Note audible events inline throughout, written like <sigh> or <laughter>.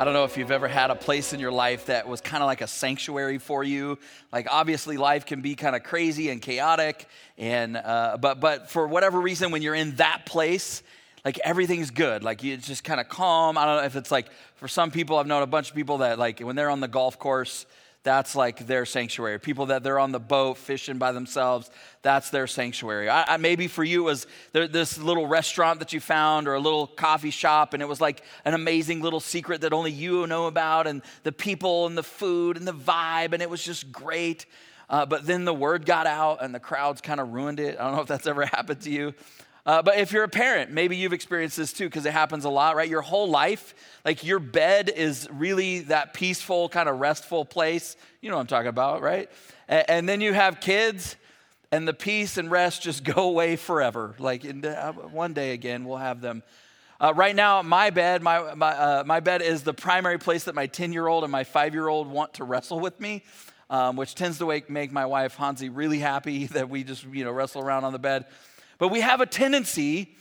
I don't know if you've ever had a place in your life that was kind of like a sanctuary for you. Like obviously, life can be kind of crazy and chaotic, and uh, but but for whatever reason, when you're in that place, like everything's good. Like it's just kind of calm. I don't know if it's like for some people. I've known a bunch of people that like when they're on the golf course that's like their sanctuary. People that they're on the boat fishing by themselves, that's their sanctuary. I, I, maybe for you it was there, this little restaurant that you found or a little coffee shop, and it was like an amazing little secret that only you know about, and the people and the food and the vibe, and it was just great. Uh, but then the word got out, and the crowds kind of ruined it. I don't know if that's ever <laughs> happened to you. Uh, but if you're a parent, maybe you've experienced this too, because it happens a lot, right? Your whole life, like your bed is really that peaceful, kind of restful place. You know what I'm talking about, right? And, and then you have kids, and the peace and rest <laughs> just go away forever. Like in, uh, one day again, we'll have them. Uh, right now, my bed, my, my, uh, my bed is the primary place that my 10 year old and my five year old want to wrestle with me. Um, which tends to make, make my wife Hansi really happy <laughs> that we just you know wrestle around on the bed. But we have a tendency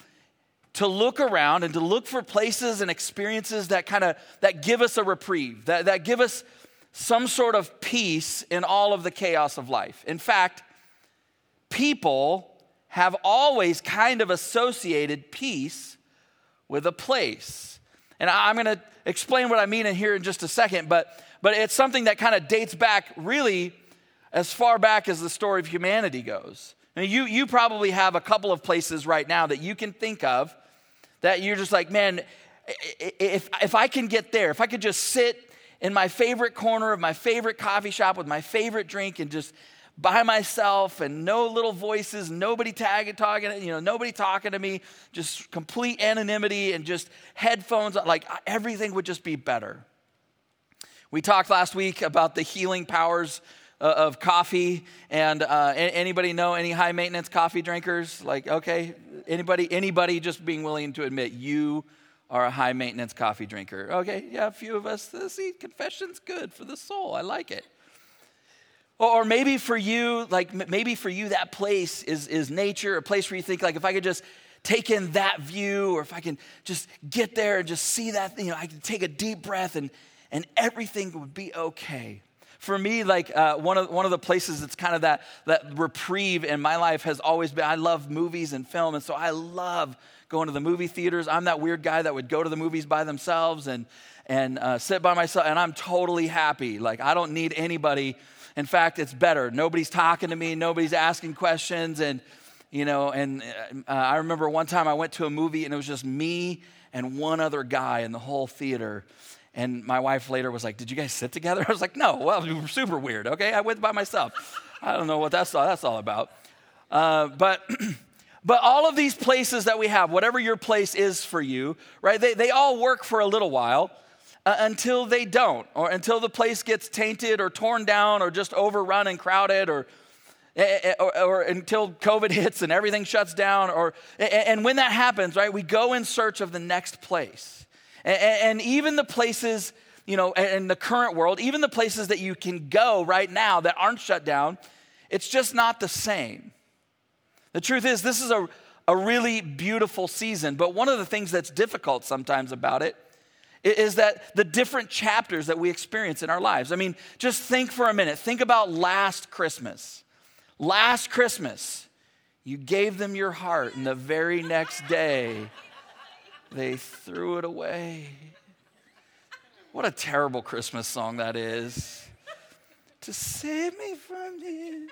to look around and to look for places and experiences that kind of that give us a reprieve, that, that give us some sort of peace in all of the chaos of life. In fact, people have always kind of associated peace with a place. And I'm going to explain what I mean in here in just a second, but, but it's something that kind of dates back really as far back as the story of humanity goes. Now, you, you probably have a couple of places right now that you can think of that you're just like, man, if, if I can get there, if I could just sit in my favorite corner of my favorite coffee shop with my favorite drink and just by myself and no little voices, nobody tagging, talking, you know, nobody talking to me, just complete anonymity and just headphones, like everything would just be better. We talked last week about the healing powers of coffee. And uh, anybody know any high maintenance coffee drinkers? Like, okay, anybody, anybody just being willing to admit you are a high maintenance coffee drinker. Okay, yeah, a few of us. See, confession's good for the soul. I like it. Or maybe for you, like maybe for you, that place is, is nature, a place where you think, like, if I could just take in that view, or if I can just get there and just see that, you know, I can take a deep breath and, and everything would be okay for me, like uh, one, of, one of the places that's kind of that, that reprieve in my life has always been I love movies and film. And so I love going to the movie theaters. I'm that weird guy that would go to the movies by themselves and, and uh, sit by myself. And I'm totally happy. Like, I don't need anybody. In fact, it's better. Nobody's talking to me, nobody's asking questions. And, you know, and uh, I remember one time I went to a movie and it was just me and one other guy in the whole theater. And my wife later was like, Did you guys sit together? <laughs> I was like, No, well, we were super weird, okay? I went by myself. I don't know what that's all, that's all about. Uh, but, <clears throat> but all of these places that we have, whatever your place is for you, right, they, they all work for a little while uh, until they don't, or until the place gets tainted or torn down or just overrun and crowded or, eh, eh, or, or, until COVID <laughs> hits and everything shuts down. Or, and when that happens, right, we go in search of the next place. And, and even the places, you know, in the current world, even the places that you can go right now that aren't shut down, it's just not the same. The truth is, this is a, a really beautiful season, but one of the things that's difficult sometimes about it is that the different chapters that we experience in our lives. I mean, just think for a minute. Think about last Christmas. Last Christmas, you gave them your heart, and the very next day, they threw it away. What a terrible Christmas song that is. to save me from you.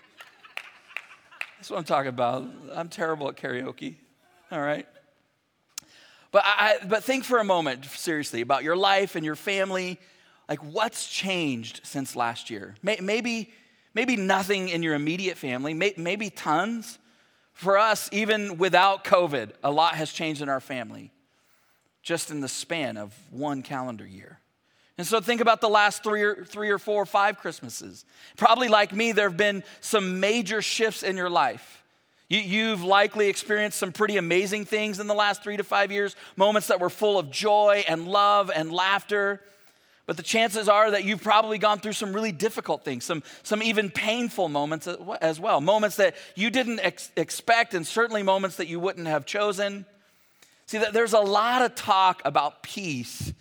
That's what I'm talking about. I'm terrible at karaoke. All right. But, I, but think for a moment, seriously, about your life and your family. Like, what's changed since last year? Maybe, maybe nothing in your immediate family, maybe tons. For us, even without COVID, a lot has changed in our family just in the span of one calendar year. And so think about the last three or, three or four or five Christmases. Probably like me, there have been some major shifts in your life. You, have likely experienced some pretty amazing things in the last three to five years, moments that were full of joy and love and laughter. But the chances are that you've probably gone through some really difficult things, some, some even painful moments as well. Moments that you didn't ex- expect, and certainly moments that you wouldn't have chosen. See, there's a lot of talk about peace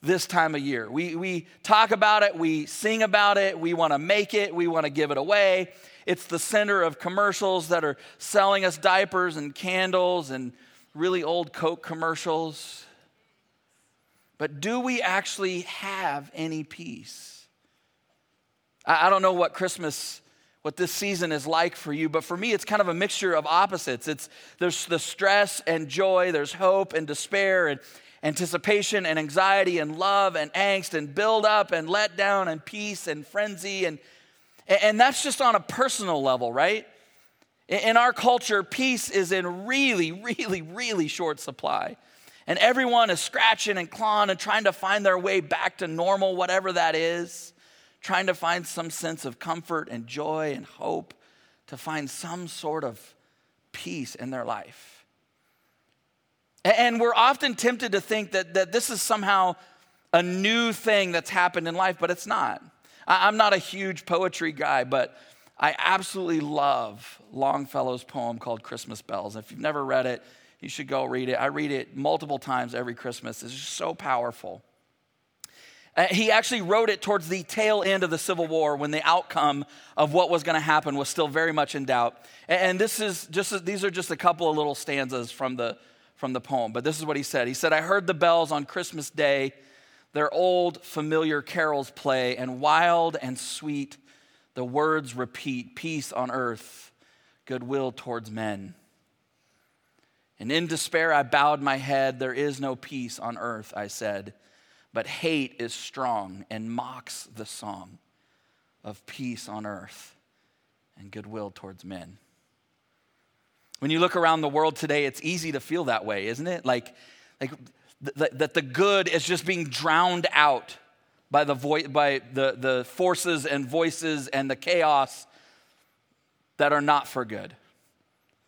this time of year. We, we talk about it, we sing about it, we want to make it, we want to give it away. It's the center of commercials that are selling us diapers and candles and really old Coke commercials. But do we actually have any peace? I, I don't know what Christmas what this season is like for you but for me it's kind of a mixture of opposites. It's there's the stress and joy there's hope and despair and anticipation and anxiety and love and angst and build up and let down and peace and frenzy and and that's just on a personal level right? In our culture peace is in really really really short supply. And everyone is scratching and clawing and trying to find their way back to normal whatever that is trying to find some sense of comfort and joy and hope to find some sort of peace in their life and we're often tempted to think that, that this is somehow a new thing that's happened in life, but it's not. I'm not a huge poetry guy, but I absolutely love Longfellow's poem called Christmas Bells. If you've never read it, you should go read it. I read it multiple times every Christmas. It's just so powerful. Uh, he actually wrote it towards the tail end of the Civil War when the outcome of what was going to happen was still very much in doubt. And this is just these are just a couple of little stanzas from the from the poem, but this is what he said. He said, I heard the bells on Christmas Day, their old familiar carols play, and wild and sweet the words repeat peace on earth, goodwill towards men. And in despair, I bowed my head. There is no peace on earth, I said, but hate is strong and mocks the song of peace on earth and goodwill towards men. When you look around the world today, it's easy to feel that way, isn't it? Like, like th- that the good is just being drowned out by the, vo- by the, the forces and voices and the chaos that are not for good.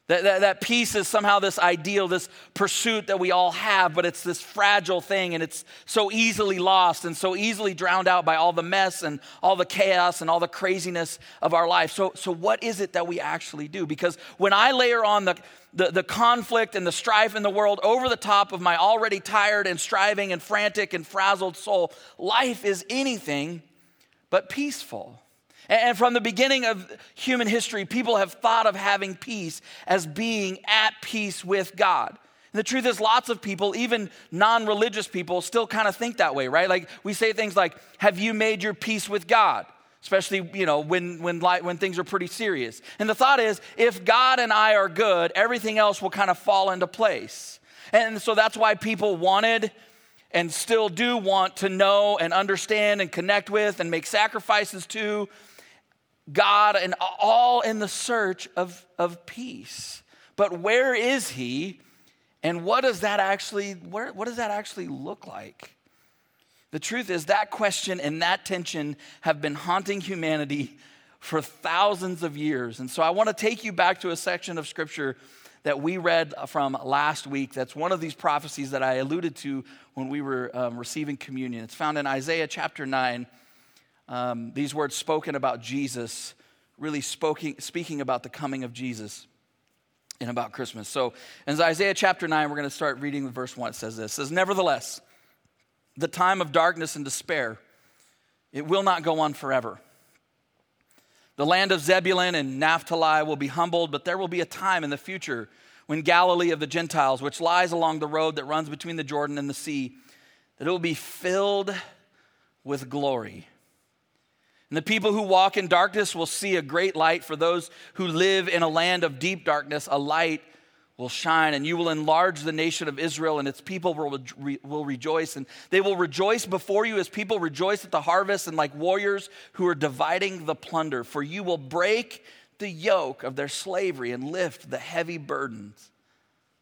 That, that, that, peace is somehow this ideal, this pursuit that we all have, but it's this fragile thing and it's so easily lost and so easily drowned out by all the mess and all the chaos and all the craziness of our life. So, so what is it that we actually do? Because when I layer on the, the, the conflict and the strife in the world over the top of my already tired and striving and frantic and frazzled soul, life is anything but peaceful. And from the beginning of human history, people have thought of having peace as being at peace with God. And the truth is, lots of people, even non religious people, still kind of think that way, right? Like we say things like, Have you made your peace with God? Especially, you know, when, when, when things are pretty serious. And the thought is, if God and I are good, everything else will kind of fall into place. And so that's why people wanted and still do want to know and understand and connect with and make sacrifices to God and all in the search of, of peace. But where is he? And what does that actually where, what does that actually look like? The truth is that question and that tension have been haunting humanity for thousands of years. And so I want to take you back to a section of scripture that we read from last week. That's one of these prophecies that I alluded to when we were um, receiving communion. It's found in Isaiah chapter 9 um, these words spoken about Jesus, really speaking about the coming of Jesus and about Christmas. So in Isaiah chapter 9, we're going to start reading the verse 1. It says this. It says, Nevertheless, the time of darkness and despair, it will not go on forever. The land of Zebulun and Naphtali will be humbled, but there will be a time in the future when Galilee of the Gentiles, which lies along the road that runs between the Jordan and the sea, that it will be filled with glory. And the people who walk in darkness will see a great light. For those who live in a land of deep darkness, a light will shine. And you will enlarge the nation of Israel, and its people will, re- will rejoice. And they will rejoice before you as people rejoice at the harvest, and like warriors who are dividing the plunder. For you will break the yoke of their slavery and lift the heavy burdens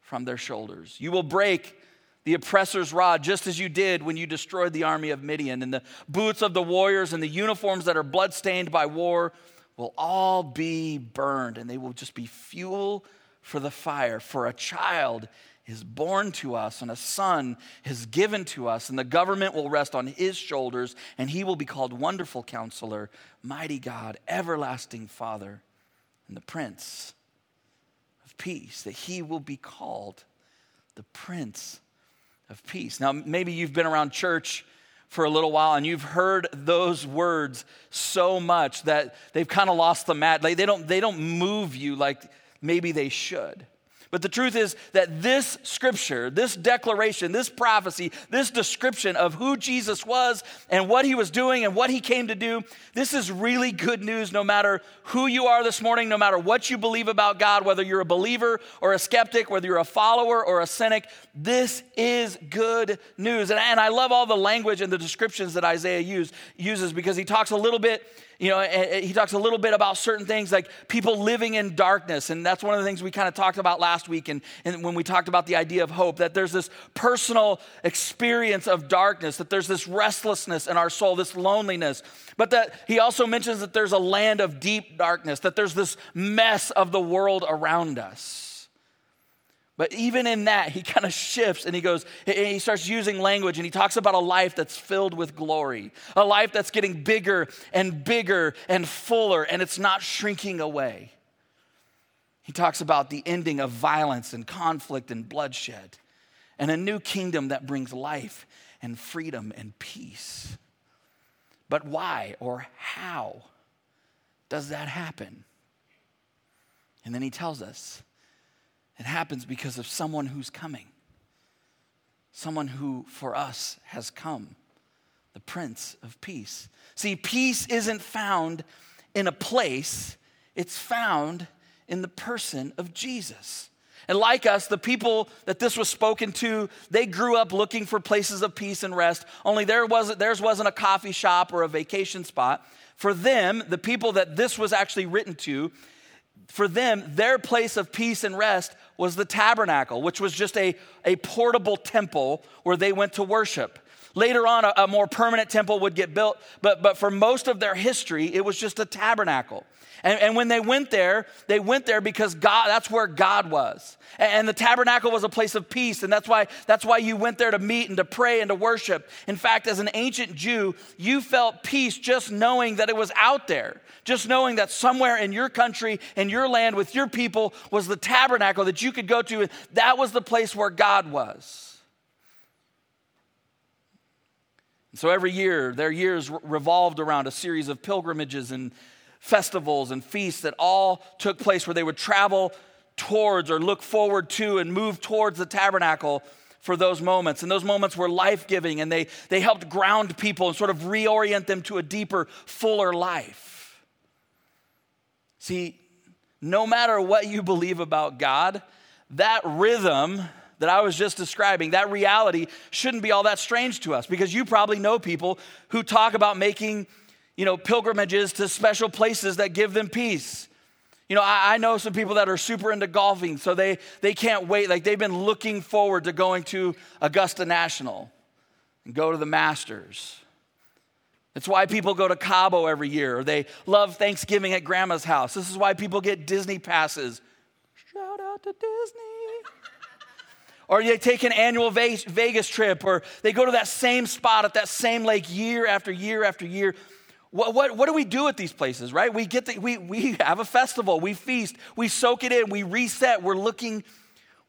from their shoulders. You will break the oppressor's rod, just as you did when you destroyed the army of Midian. And the boots of the warriors and the uniforms that are bloodstained by war will all be burned, and they will just be fuel for the fire. For a child is born to us, and a son is given to us, and the government will rest on his shoulders, and he will be called Wonderful Counselor, Mighty God, Everlasting Father, and the Prince of Peace. That he will be called the Prince of peace. Now, maybe you've been around church for a little while and you've heard those words so much that they've kind of lost the mat. Like they, don't, they don't move you like maybe they should. But the truth is that this scripture, this declaration, this prophecy, this description of who Jesus was and what he was doing and what he came to do, this is really good news no matter who you are this morning, no matter what you believe about God, whether you're a believer or a skeptic, whether you're a follower or a cynic. This is good news. And, I love all the language and the descriptions that Isaiah use, uses because he talks a little bit you know, he talks a little bit about certain things like people living in darkness. And that's one of the things we kind of talked about last week. And, and when we talked about the idea of hope, that there's this personal experience of darkness, that there's this restlessness in our soul, this loneliness. But that he also mentions that there's a land of deep darkness, that there's this mess of the world around us. But even in that, he <laughs> kind of shifts and he goes, he starts using language and he talks about a life that's filled with glory, a life that's getting bigger and bigger and fuller, and it's not shrinking away. He talks about the ending of violence and conflict and bloodshed, and a new kingdom that brings life and freedom and peace. But why or how does that happen? And then he tells us it happens because of someone who's coming, someone who for us has come, the Prince of Peace. See, peace isn't found in a place, it's found in the person of Jesus. And like us, the people that this was spoken to, they grew up looking for places of peace and rest. Only there wasn't, theirs wasn't a coffee shop or a vacation spot. For them, the people that this was actually written to, for them, their place of peace and rest was the tabernacle, which was just a, a portable temple where they went to worship. Later on, a, a, more permanent temple would get built, but, but for most of their history, it was just a tabernacle. And, and when they went there, they went there because God, that's where God was. And, and the tabernacle was a place of peace, and that's why, that's why you went there to meet and to pray and to worship. In fact, as an ancient Jew, you felt peace just knowing that it was out there, just knowing that somewhere in your country, in your land, with your people, was the tabernacle that you could go to. That was the place where God was. So every year, their years revolved around a series of pilgrimages and festivals and feasts that all took place where they would travel towards or look forward to and move towards the tabernacle for those moments. And those moments were life giving and they, they helped ground people and sort of reorient them to a deeper, fuller life. See, no matter what you believe about God, that rhythm that I was just describing, that reality shouldn't be all that strange to us because you probably know people who talk about making you know, pilgrimages to special places that give them peace. You know, I, I, know some people that are super into golfing, so they, they can't wait. Like they've been looking forward to going to Augusta National and go to the Masters. It's why people go to Cabo every year, they love Thanksgiving at grandma's house. This is why people get Disney passes. Shout out to Disney. Or they take an annual Vegas trip, or they go to that same spot at that same lake year after year after year what, what, what do we do at these places, right? We, get the, we, we have a festival, we feast, we soak it in, we reset, we're looking,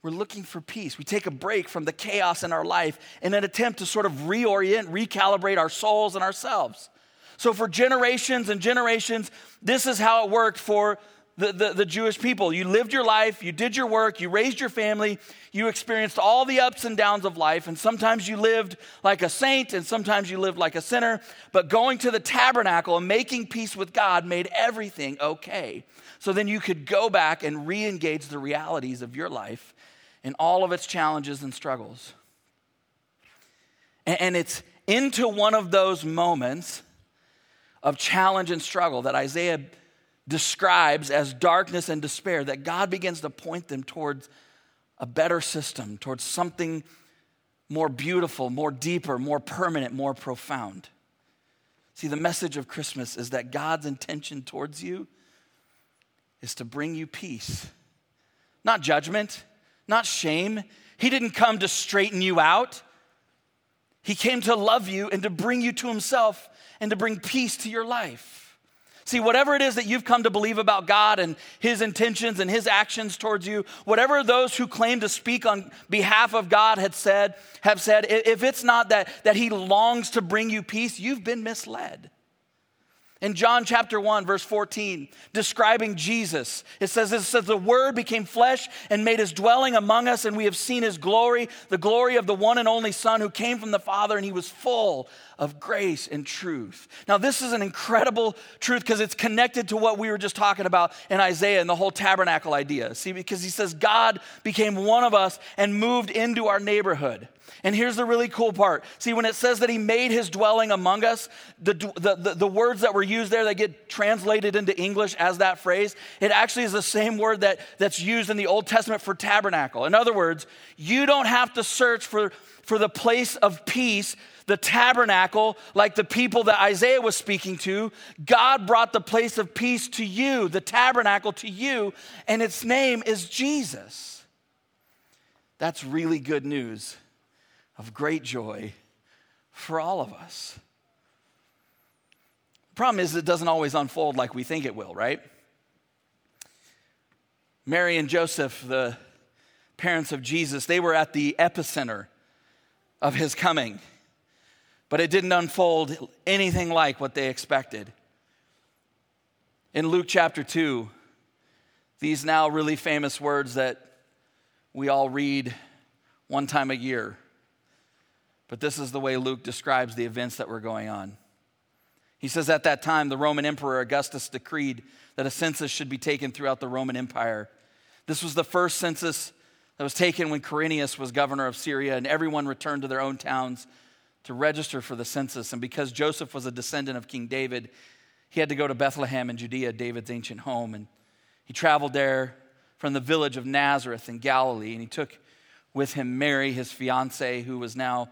we're looking for peace. We take a break from the chaos in our life in an attempt to sort of reorient, recalibrate our souls and ourselves. So, for generations and generations, this is how it worked for the, the, the, Jewish people. You lived your life, you did your work, you raised your family, you experienced all the ups and downs of life, and sometimes you lived like a saint and sometimes you lived like a sinner. But going to the tabernacle and making peace with God made everything okay. So then you could go back and re engage the realities of your life and all of its challenges and struggles. And, and it's into one of those moments of challenge and struggle that Isaiah describes as darkness and despair, that God begins to point them towards a better system, towards something more beautiful, more deeper, more permanent, more profound. See, the message of Christmas is that God's intention towards you is to bring you peace, not judgment, not shame. He didn't come to straighten you out. He came to love you and to bring you to Himself and to bring peace to your life. See, whatever it is that you've come to believe about God and His intentions and His actions towards you, whatever those who claim to speak on behalf of God had said, have said, if it's not that, that He longs to bring you peace, you've been misled. In John chapter 1, verse 14, describing Jesus, it says, it says, The Word became flesh and made his dwelling among us, and we have seen his glory, the glory of the one and only Son who came from the Father, and he was full of grace and truth. Now, this is an incredible truth because it's connected to what we were just talking about in Isaiah and the whole tabernacle idea. See, because he says, God became one of us and moved into our neighborhood. And here's the really cool part. See, when it says that he made his dwelling among us, the, the, the, the, words that were used there that get translated into English as that phrase, it actually is the same word that, that's used in the Old Testament for tabernacle. In other words, you don't have to search for, for the place of peace, the tabernacle, like the people that Isaiah was speaking to. God brought the place of peace to you, the tabernacle to you, and its name is Jesus. That's really good news of great joy for all of us. The problem is, it doesn't always unfold like we think it will, right? Mary and Joseph, the parents of Jesus, they were at the epicenter of his coming, but it didn't unfold anything like what they expected. In Luke chapter 2, these now really famous words that we all read one time a year but this is the way Luke describes the events that were going on. He says, At that time, the Roman Emperor Augustus decreed that a census should be taken throughout the Roman Empire. This was the first census that was taken when Quirinius was governor of Syria, and everyone returned to their own towns to register for the census. And because Joseph was a descendant of King David, he had to go to Bethlehem in Judea, David's ancient home. And he traveled there from the village of Nazareth in Galilee, and he took with him Mary, his fiancee, who was now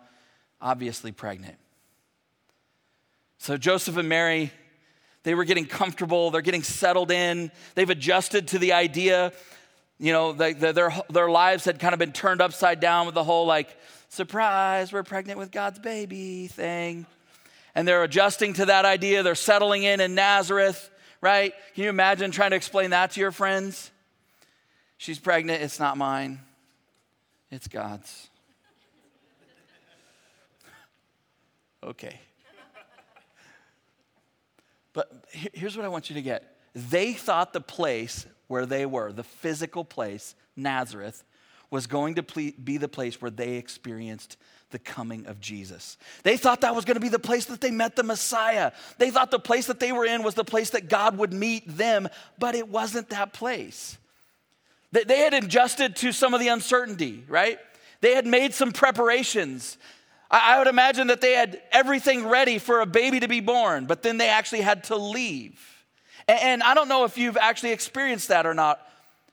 obviously pregnant. So Joseph and Mary, they were getting comfortable, they're getting settled in, they've adjusted to the idea. You know, they, their, their lives had kind of been turned upside down with the whole like, surprise, we're pregnant with God's baby thing. And they're adjusting to that idea. They're settling in in Nazareth, right? Can you imagine trying to explain that to your friends? She's pregnant, it's not mine, it's God's. Okay. But here's what I want you to get they thought the place where they were, the physical place, Nazareth, was going to be the place where they experienced the coming of Jesus. They thought that was going to be the place that they met the Messiah. They thought the place that they were in was the place that God would meet them, but it wasn't that place. They had adjusted to some of the uncertainty, right? They had made some preparations. I, would imagine that they had everything ready for a baby to be born, but then they actually had to leave. And I don't know if you've actually experienced that or not.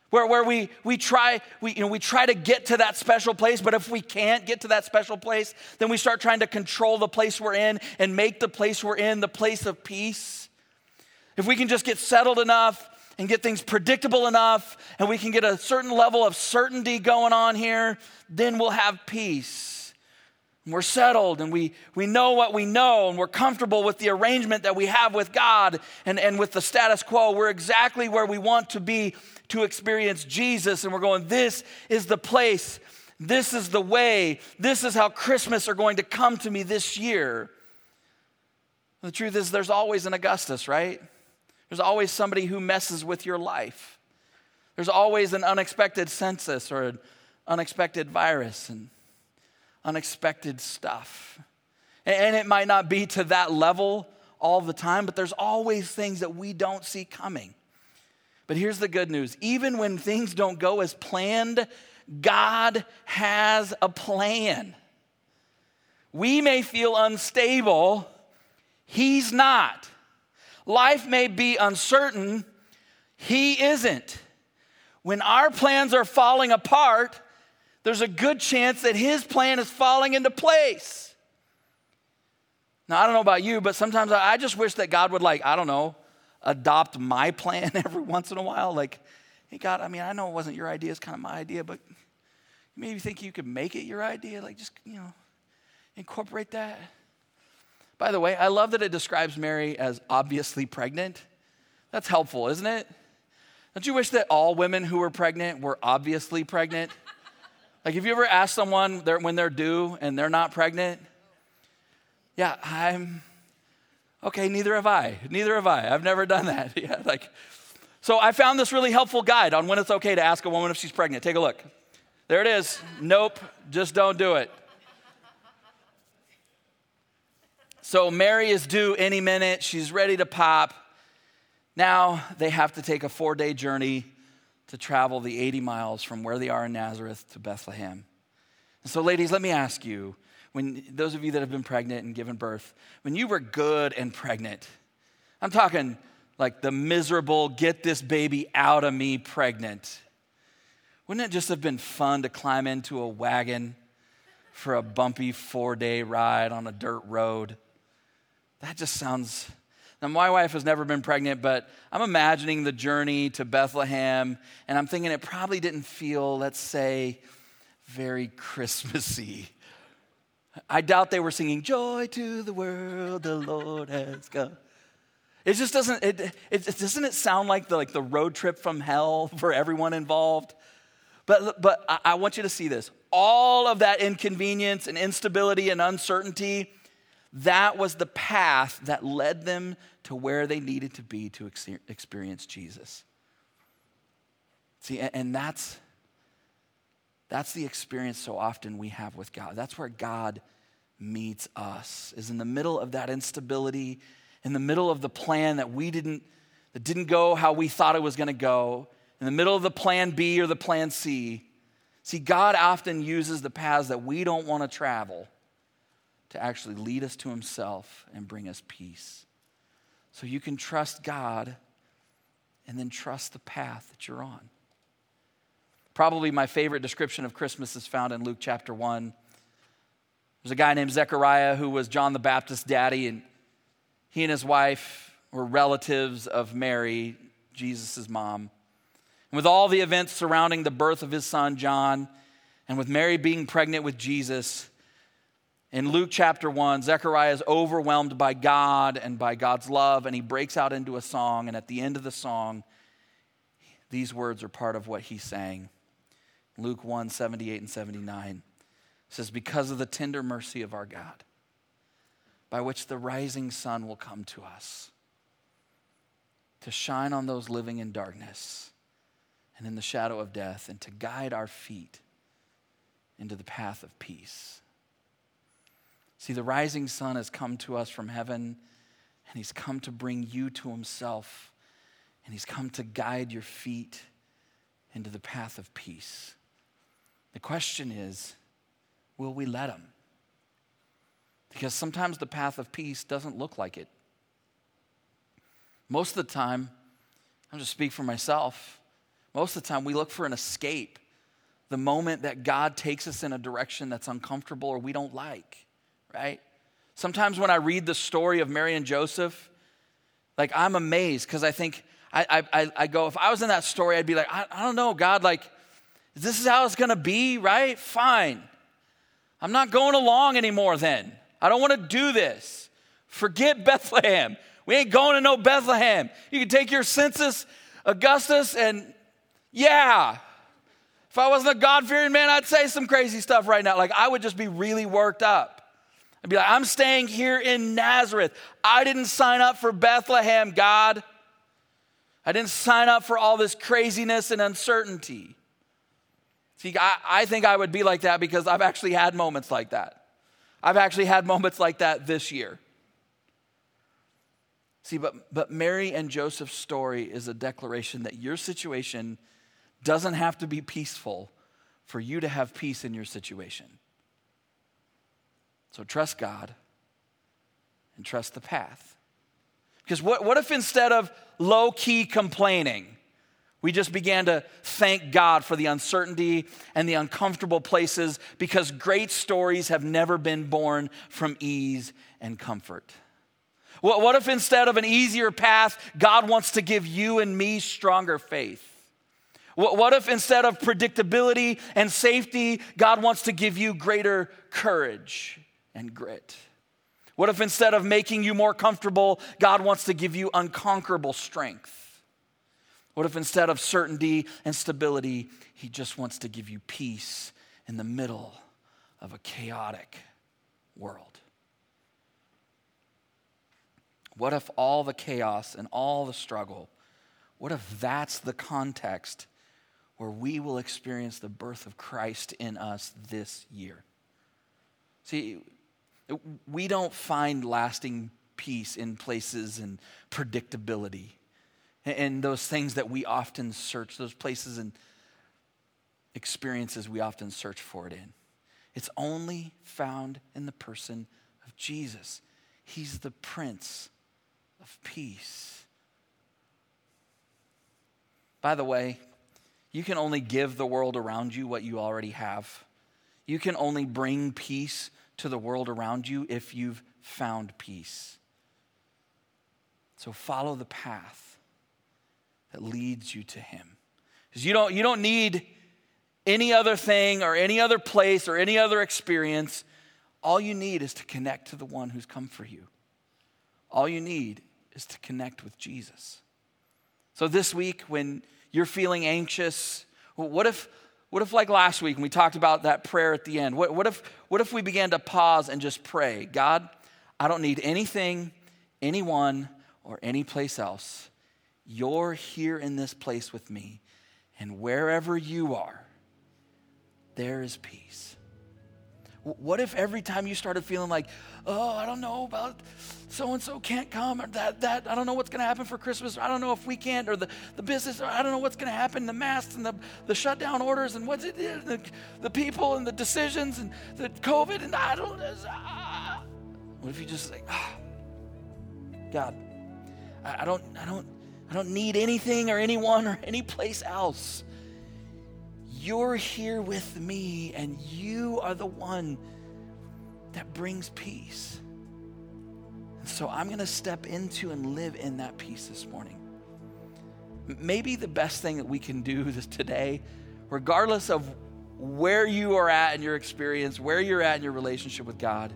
Where, where we, we, try, we, you know, we try to get to that special place, but if we can't get to that special place, then we start trying to control the place we're in and make the place we're in the place of peace. If we can just get settled enough and get things predictable enough and we can get a certain level of certainty going on here, then we'll have peace we're settled and we, we know what we know and we're comfortable with the arrangement that we have with God and, and with the status quo. We're exactly where we want to be to experience Jesus. And we're going, this is the place, this is the way, this is how Christmas are going to come to me this year. The truth is, there's always an Augustus, right? There's always somebody who messes with your life. There's always an unexpected census or an unexpected virus. And unexpected stuff. And it might not be to that level all the time, but there's always things that we don't see coming. But here's the good news even when things don't go as planned, God has a plan. We may feel unstable, He's not. Life may be uncertain, He isn't. When our plans are falling apart, there's a good chance that his plan is falling into place. Now, I don't know about you, but sometimes I just wish that God would, like, I don't know, adopt my <laughs> plan every once in a while. Like, hey, God, I mean, I know it wasn't your idea, it's kind of my idea, but maybe think you could make it your idea. Like, just, you know, incorporate that. By the way, I love that it describes Mary as obviously pregnant. That's helpful, isn't it? Don't you wish that all women who were pregnant were obviously pregnant? <laughs> like, have you ever asked someone when they're due and they're not pregnant? Yeah, I'm okay, neither have I. Neither have I. I've never done that. <laughs> Yeah, like, so I found this really helpful guide on when it's okay to ask a woman if she's pregnant. Take a look. There it is. Nope, just don't do it. So Mary is due any minute. She's ready to pop. Now they have to take a four day journey to travel the 80 miles from where they are in Nazareth to Bethlehem. And so, ladies, let me ask you when those of you that have been pregnant and given birth, when you were good and pregnant, I'm talking like the miserable, get this baby out of me pregnant. Wouldn't it just have been fun to climb into a wagon for a bumpy four day ride on a dirt road? That just sounds. Now, my wife has never been pregnant, but I'm imagining the journey to Bethlehem, and I'm thinking it probably didn't feel, let's say, very Christmassy. I doubt they were singing, Joy to the world, the Lord has come. It just doesn't, it, it, doesn't it sound like the, like the road trip from hell for everyone involved? But, but I, I want you to see this. All of that inconvenience and instability and uncertainty, that was the path that led them to where they needed to be to experience Jesus. See, and that's, that's the experience so often we have with God. That's where God meets us, is in the middle of that instability in the middle of the plan that we didn't that didn't go how we thought it was going to go, in the middle of the plan B or the plan C. See, God often uses the paths that we don't want to travel to actually lead us to himself and bring us peace. So you can trust God and then trust the path that you're on. Probably my favorite description of Christmas is found in Luke chapter 1. There's a guy named Zechariah who was John the Baptist's daddy, and he and his wife were relatives of Mary, Jesus' mom. And with all the events surrounding the birth of his son, John, and with Mary being pregnant with Jesus, in Luke chapter 1, Zechariah is overwhelmed by God and by God's love, and he breaks out into a song. And at the end of the song, these words are part of what he sang. Luke 1 78 and 79 says, Because of the tender mercy of our God, by which the rising sun will come to us to shine on those living in darkness and in the shadow of death and to guide our feet into the path of peace. See, the rising sun has come to us from heaven and he's come to bring you to himself and he's come to guide your feet into the path of peace. The question is will we let him? Because sometimes the path of peace doesn't look like it. Most of the time, I'll just speak for myself, most of the time we look for an escape the moment that God takes us in a direction that's uncomfortable or we don't like, right? Sometimes when I read the story of Mary and Joseph, like I'm amazed because I think, I, I, I go, if I was in that story, I'd be like, I, I don't know, God, like, this is how it's gonna be, right? Fine. I'm not going along anymore then. I don't want to do this. Forget <laughs> Bethlehem. We ain't going to no Bethlehem. You can take your census, Augustus, and yeah. If I wasn't a God fearing man, I'd say some crazy stuff right now. Like, I would just be really worked up. I'd be like, I'm staying here in Nazareth. I didn't sign up for Bethlehem, God. I didn't sign up for all this craziness and uncertainty. See, I, I think I would be like that because I've actually had moments like that. I've actually had <laughs> moments like that this year. See, but, but Mary and Joseph's story is a declaration that your situation doesn't have to be peaceful for you to have peace in your situation. So trust God and trust the path. Because what, what if instead of low key complaining, we just began to thank God for the uncertainty and the uncomfortable places because great stories have never been born from ease and comfort. What what if instead of an easier path, God wants to give you and me stronger faith? What, What if instead of predictability and safety, God wants to give you greater courage and grit? What if instead of making you more comfortable, God wants to give you unconquerable strength? What if instead of certainty and stability, He just wants to give you peace in the middle of a chaotic world? What if all the chaos and all the struggle, what if that's the context where we will experience the birth of Christ in us this year? See, we don't find lasting peace in places and predictability and those things that we often search, those places and experiences we often search for it in. It's only found in the person of Jesus. He's the Prince of Peace. By the way, you can only give the world around you what you already have. You can only bring peace to the world around you if you've found peace. So follow the path that leads you to Him. Because you don't, you don't need any other thing or any other place or any other experience. All you need is to connect to the one who's come for you. All you need is to connect with Jesus. So this week, when you're feeling anxious, what if what if, like last week, when we talked about that prayer at the end, what, what, if, what if we began to pause and just pray, God, I don't need anything, anyone, or any place else. You're here in this place with me, and wherever you are, there is peace. What if every time you started feeling like, oh, I don't know about so and so can't come, or that, that, I don't know what's going to happen for Christmas, I don't know if we can't, or the, the business, or I don't know what's going to happen, the masks and the, the shutdown orders, and what's it, the, the people and the decisions, and the COVID, and I don't, ah. What if you just like, ah, God, I, I don't, I don't, I don't need anything or anyone or any place else. You're here with me, and you are the one that brings peace. And so I'm going to step into and live in that peace this morning. Maybe the best thing that we can do <laughs> this today, regardless of where you are at in your experience, where you're at in your relationship with God,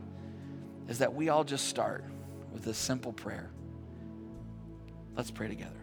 is that we all just start with this simple prayer. Let's pray together.